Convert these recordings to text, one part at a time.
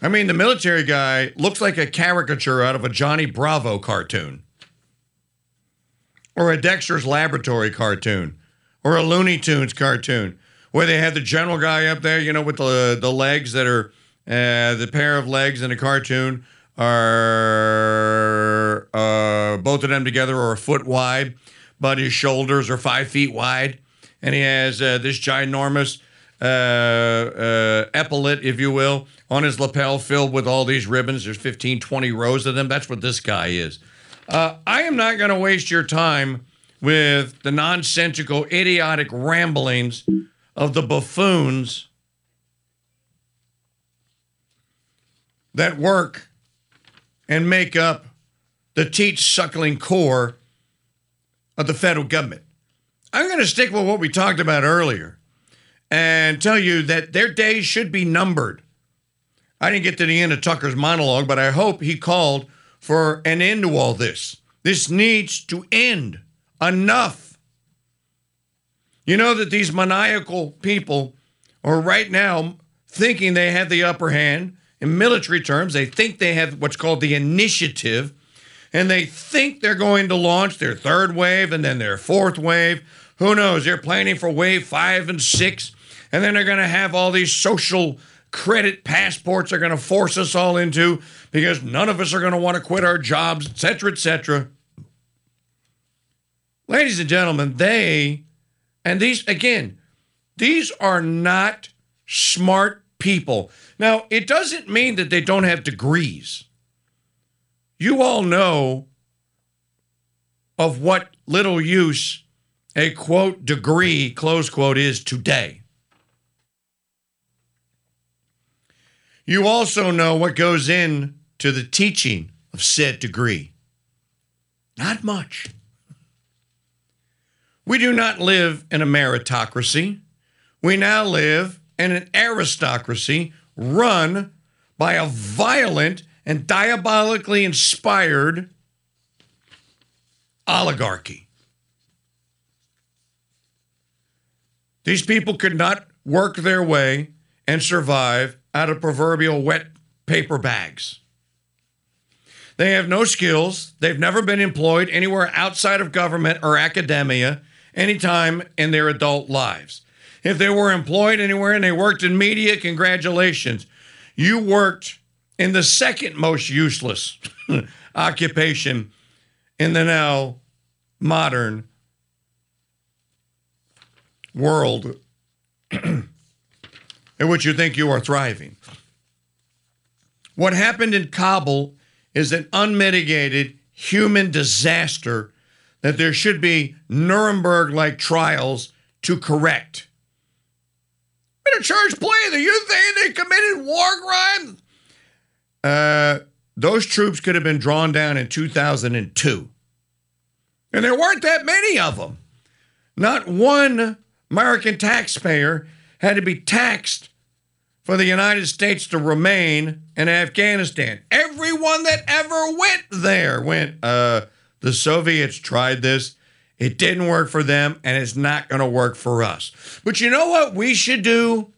I mean, the military guy looks like a caricature out of a Johnny Bravo cartoon, or a Dexter's Laboratory cartoon, or a Looney Tunes cartoon, where they have the general guy up there, you know, with the the legs that are uh, the pair of legs in a cartoon are uh, both of them together are a foot wide, but his shoulders are five feet wide, and he has uh, this ginormous uh, uh, epaulet, if you will, on his lapel filled with all these ribbons. There's 15, 20 rows of them. That's what this guy is. Uh, I am not going to waste your time with the nonsensical, idiotic ramblings of the buffoons that work and make up the teat suckling core of the federal government. I'm going to stick with what we talked about earlier and tell you that their days should be numbered. I didn't get to the end of Tucker's monologue, but I hope he called for an end to all this. This needs to end. Enough. You know that these maniacal people are right now thinking they have the upper hand. In military terms, they think they have what's called the initiative, and they think they're going to launch their third wave and then their fourth wave. Who knows? They're planning for wave five and six, and then they're going to have all these social credit passports they're going to force us all into because none of us are going to want to quit our jobs, et cetera, et cetera. Ladies and gentlemen, they, and these, again, these are not smart people. Now, it doesn't mean that they don't have degrees. You all know of what little use a quote degree, close quote, is today. You also know what goes in to the teaching of said degree. Not much. We do not live in a meritocracy. We now live in an aristocracy run by a violent and diabolically inspired oligarchy. These people could not work their way and survive out of proverbial wet paper bags. They have no skills. They've never been employed anywhere outside of government or academia anytime in their adult lives. If they were employed anywhere and they worked in media, congratulations. You worked in the second most useless occupation in the now modern world in which you think you are thriving. What happened in Kabul is an unmitigated human disaster that there should be Nuremberg like trials to correct. In a church play, do you think they committed war crimes? Uh, those troops could have been drawn down in 2002. And there weren't that many of them. Not one American taxpayer had to be taxed for the United States to remain in Afghanistan. Everyone that ever went there went, uh, the Soviets tried this. It didn't work for them, and it's not going to work for us. But you know what we should do?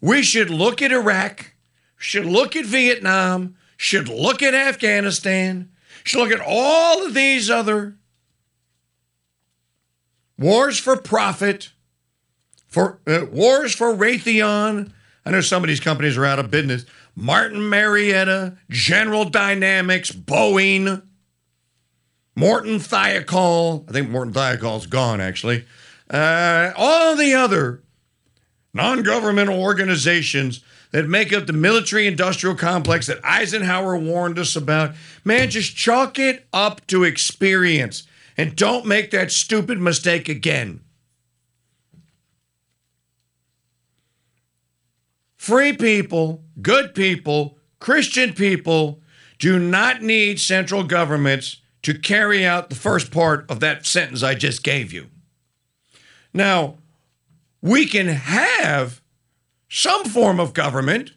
We should look at Iraq, should look at Vietnam, should look at Afghanistan, should look at all of these other wars for profit, for uh, wars for Raytheon. I know some of these companies are out of business. Martin Marietta, General Dynamics, Boeing, Morton Thiokol. I think Morton Thiokol's gone, actually. Uh, all the other non governmental organizations that make up the military industrial complex that Eisenhower warned us about. Man, just chalk it up to experience and don't make that stupid mistake again. Free people, good people, Christian people do not need central governments to carry out the first part of that sentence I just gave you. Now, we can have some form of government.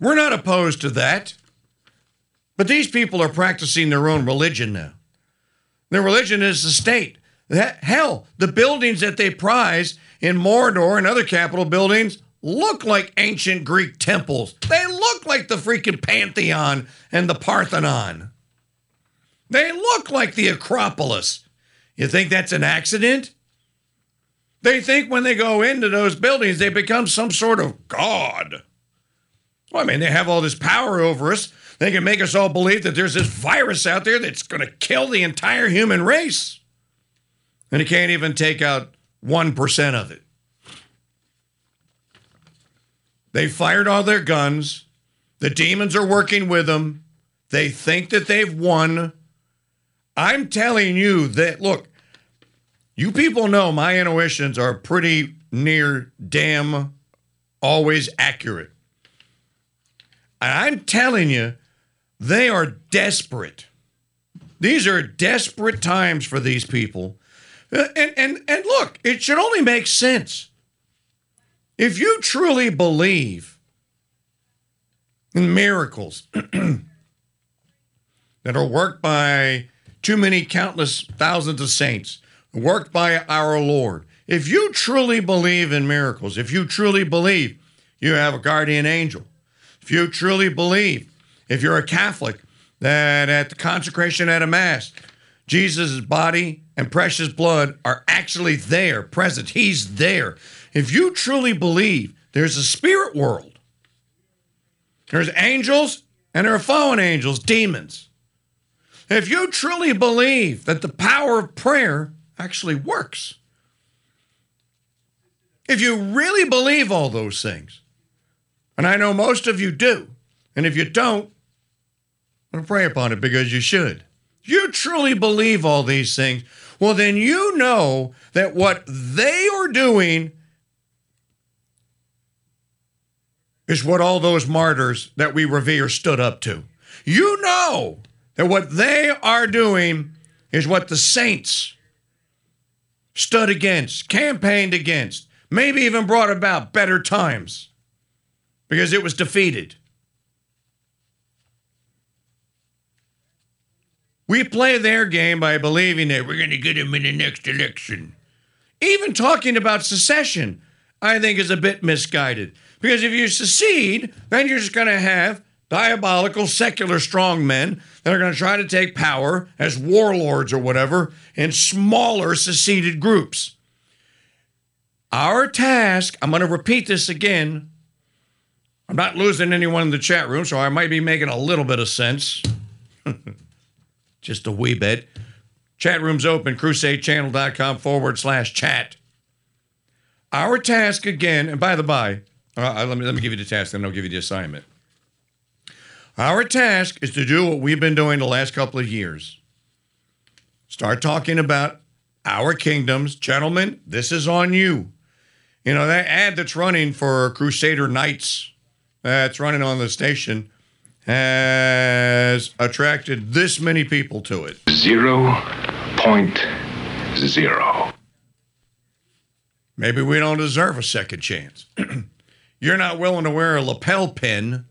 We're not opposed to that. But these people are practicing their own religion now. Their religion is the state. Hell, the buildings that they prize in Mordor and other capital buildings look like ancient Greek temples. They look like the freaking Pantheon and the Parthenon. They look like the Acropolis. You think that's an accident? They think when they go into those buildings, they become some sort of god. Well, I mean, they have all this power over us. They can make us all believe that there's this virus out there that's going to kill the entire human race. And it can't even take out 1% of it. They fired all their guns. The demons are working with them. They think that they've won. I'm telling you that, look, you people know my intuitions are pretty near damn always accurate. And I'm telling you, they are desperate. These are desperate times for these people. Uh, and, and, and look, it should only make sense. If you truly believe in miracles that are worked by too many countless thousands of saints, worked by our Lord, if you truly believe in miracles, if you truly believe you have a guardian angel, if you truly believe, if you're a Catholic, that at the consecration at a Mass, Jesus' body and precious blood are actually there, present. He's there. If you truly believe there's a spirit world, there's angels and there are fallen angels, demons. If you truly believe that the power of prayer actually works, if you really believe all those things, and I know most of you do, and if you don't, I'm going to pray upon it because you should. You truly believe all these things, well, then you know that what they are doing is what all those martyrs that we revere stood up to. You know that what they are doing is what the saints stood against, campaigned against, maybe even brought about better times because it was defeated. We play their game by believing that we're going to get them in the next election. Even talking about secession, I think, is a bit misguided. Because if you secede, then you're just going to have diabolical secular strongmen that are going to try to take power as warlords or whatever in smaller seceded groups. Our task, I'm going to repeat this again. I'm not losing anyone in the chat room, so I might be making a little bit of sense. Just a wee bit. Chat room's open, crusadechannel.com forward slash chat. Our task again, and by the by, uh, let, me, let me give you the task, then I'll give you the assignment. Our task is to do what we've been doing the last couple of years. Start talking about our kingdoms. Gentlemen, this is on you. You know, that ad that's running for Crusader Knights, that's running on the station, has attracted this many people to it. Zero point zero. Maybe we don't deserve a second chance. You're not willing to wear a lapel pin.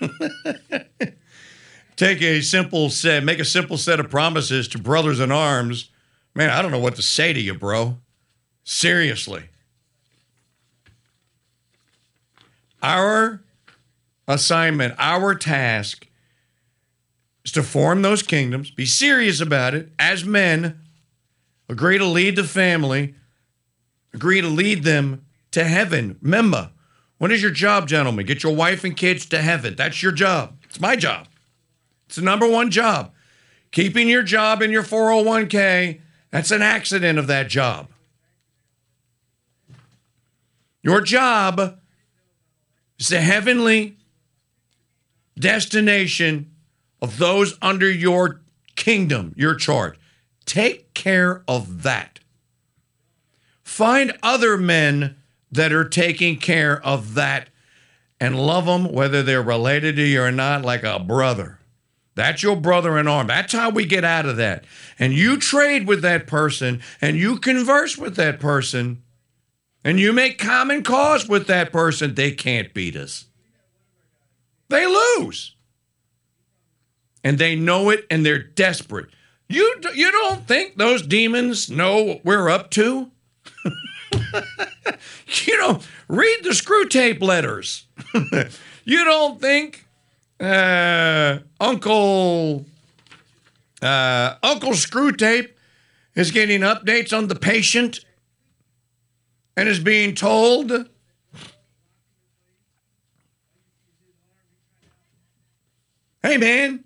Take a simple set, make a simple set of promises to brothers in arms. Man, I don't know what to say to you, bro. Seriously. Our assignment, our task is to form those kingdoms, be serious about it as men, agree to lead the family, agree to lead them to heaven. Remember, what is your job, gentlemen? Get your wife and kids to heaven. That's your job. It's my job. It's the number one job. Keeping your job in your 401k, that's an accident of that job. Your job is the heavenly destination of those under your kingdom, your charge. Take care of that. Find other men that are taking care of that and love them, whether they're related to you or not, like a brother. That's your brother in arm. That's how we get out of that. And you trade with that person and you converse with that person and you make common cause with that person, they can't beat us. They lose. And they know it and they're desperate. You, you don't think those demons know what we're up to? you know, read the Screwtape letters. you don't think uh, Uncle uh, Uncle Screwtape is getting updates on the patient and is being told Hey man,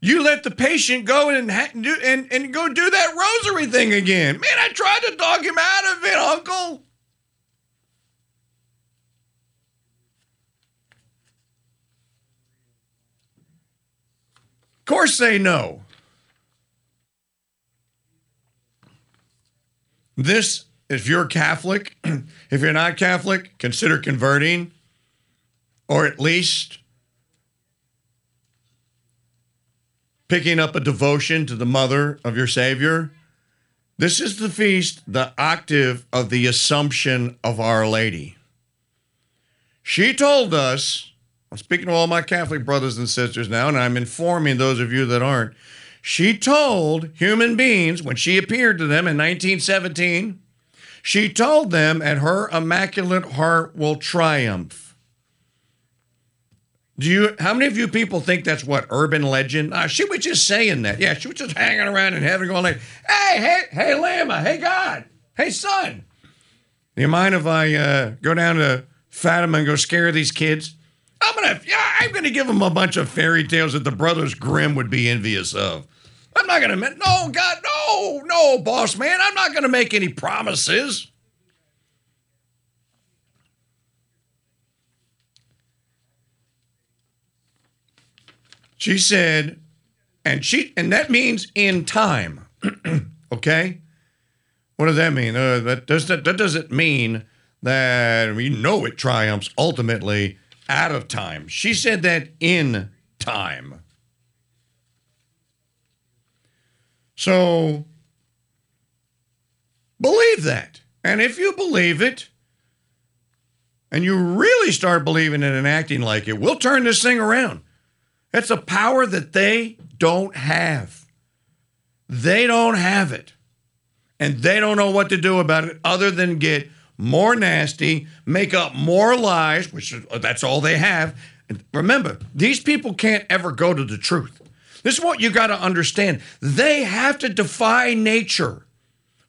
you let the patient go and ha- do and, and go do that rosary thing again. Man, I tried to dog him out of it, Uncle. Of course they know. This, if you're Catholic, if you're not Catholic, consider converting, or at least picking up a devotion to the mother of your Savior. This is the feast, the octave of the Assumption of Our Lady. She told us, I'm speaking to all my Catholic brothers and sisters now, and I'm informing those of you that aren't. She told human beings when she appeared to them in 1917, she told them, and her immaculate heart will triumph. Do you? How many of you people think that's what urban legend? Uh, she was just saying that. Yeah, she was just hanging around in heaven, going like, "Hey, hey, hey, Lama, hey God, hey son, do you mind if I uh, go down to Fatima and go scare these kids? I'm gonna, yeah, I'm gonna give them a bunch of fairy tales that the Brothers Grimm would be envious of. I'm not gonna, no, God, no, no, boss man, I'm not gonna make any promises." She said, and she and that means in time. okay? What does that mean? Uh, that does that, that doesn't mean that we know it triumphs ultimately out of time. She said that in time. So believe that. And if you believe it, and you really start believing it and acting like it, we'll turn this thing around. It's a power that they don't have. They don't have it. And they don't know what to do about it other than get more nasty, make up more lies, which that's all they have. And remember, these people can't ever go to the truth. This is what you got to understand. They have to defy nature.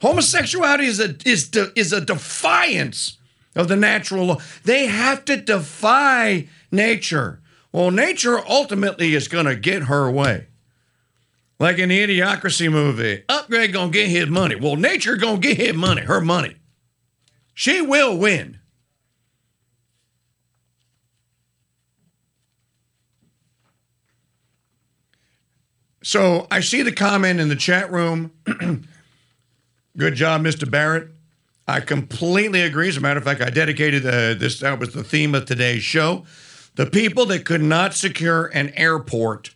Homosexuality is a, is, de, is a defiance of the natural law. They have to defy nature. Well, nature ultimately is going to get her way. Like in the Idiocracy movie, Upgrayedd going to get his money. Well, nature going to get his money, her money. She will win. So I see the comment in the chat room. Good job, Mr. Barrett. I completely agree. As a matter of fact, I dedicated uh, this. That was the theme of today's show. The people that could not secure an airport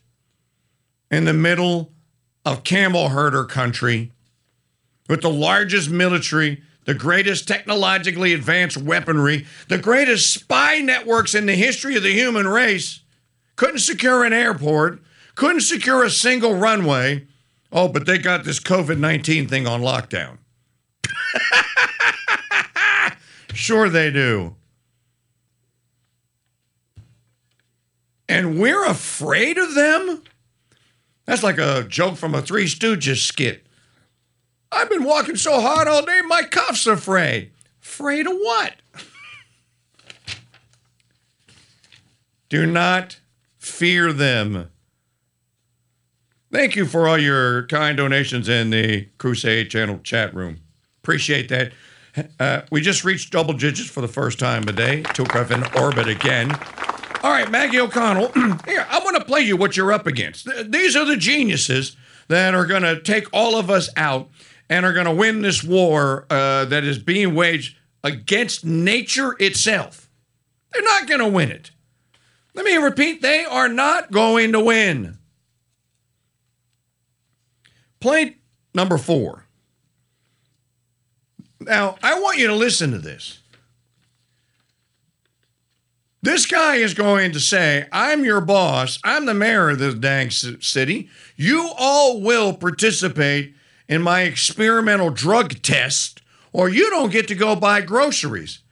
in the middle of camel herder country with the largest military, the greatest technologically advanced weaponry, the greatest spy networks in the history of the human race, couldn't secure an airport, couldn't secure a single runway. Oh, but they got this COVID 19 thing on lockdown. sure, they do. And we're afraid of them? That's like a joke from a Three Stooges skit. I've been walking so hard all day, my cuff's are afraid. Afraid of what? Do not fear them. Thank you for all your kind donations in the Crusade Channel chat room. Appreciate that. Uh, we just reached double digits for the first time today. Took off in orbit again. All right, Maggie O'Connell, here, I'm going to play you what you're up against. These are the geniuses that are going to take all of us out and are going to win this war uh, that is being waged against nature itself. They're not going to win it. Let me repeat they are not going to win. Point number four. Now, I want you to listen to this. This guy is going to say, I'm your boss. I'm the mayor of this dang city. You all will participate in my experimental drug test or you don't get to go buy groceries.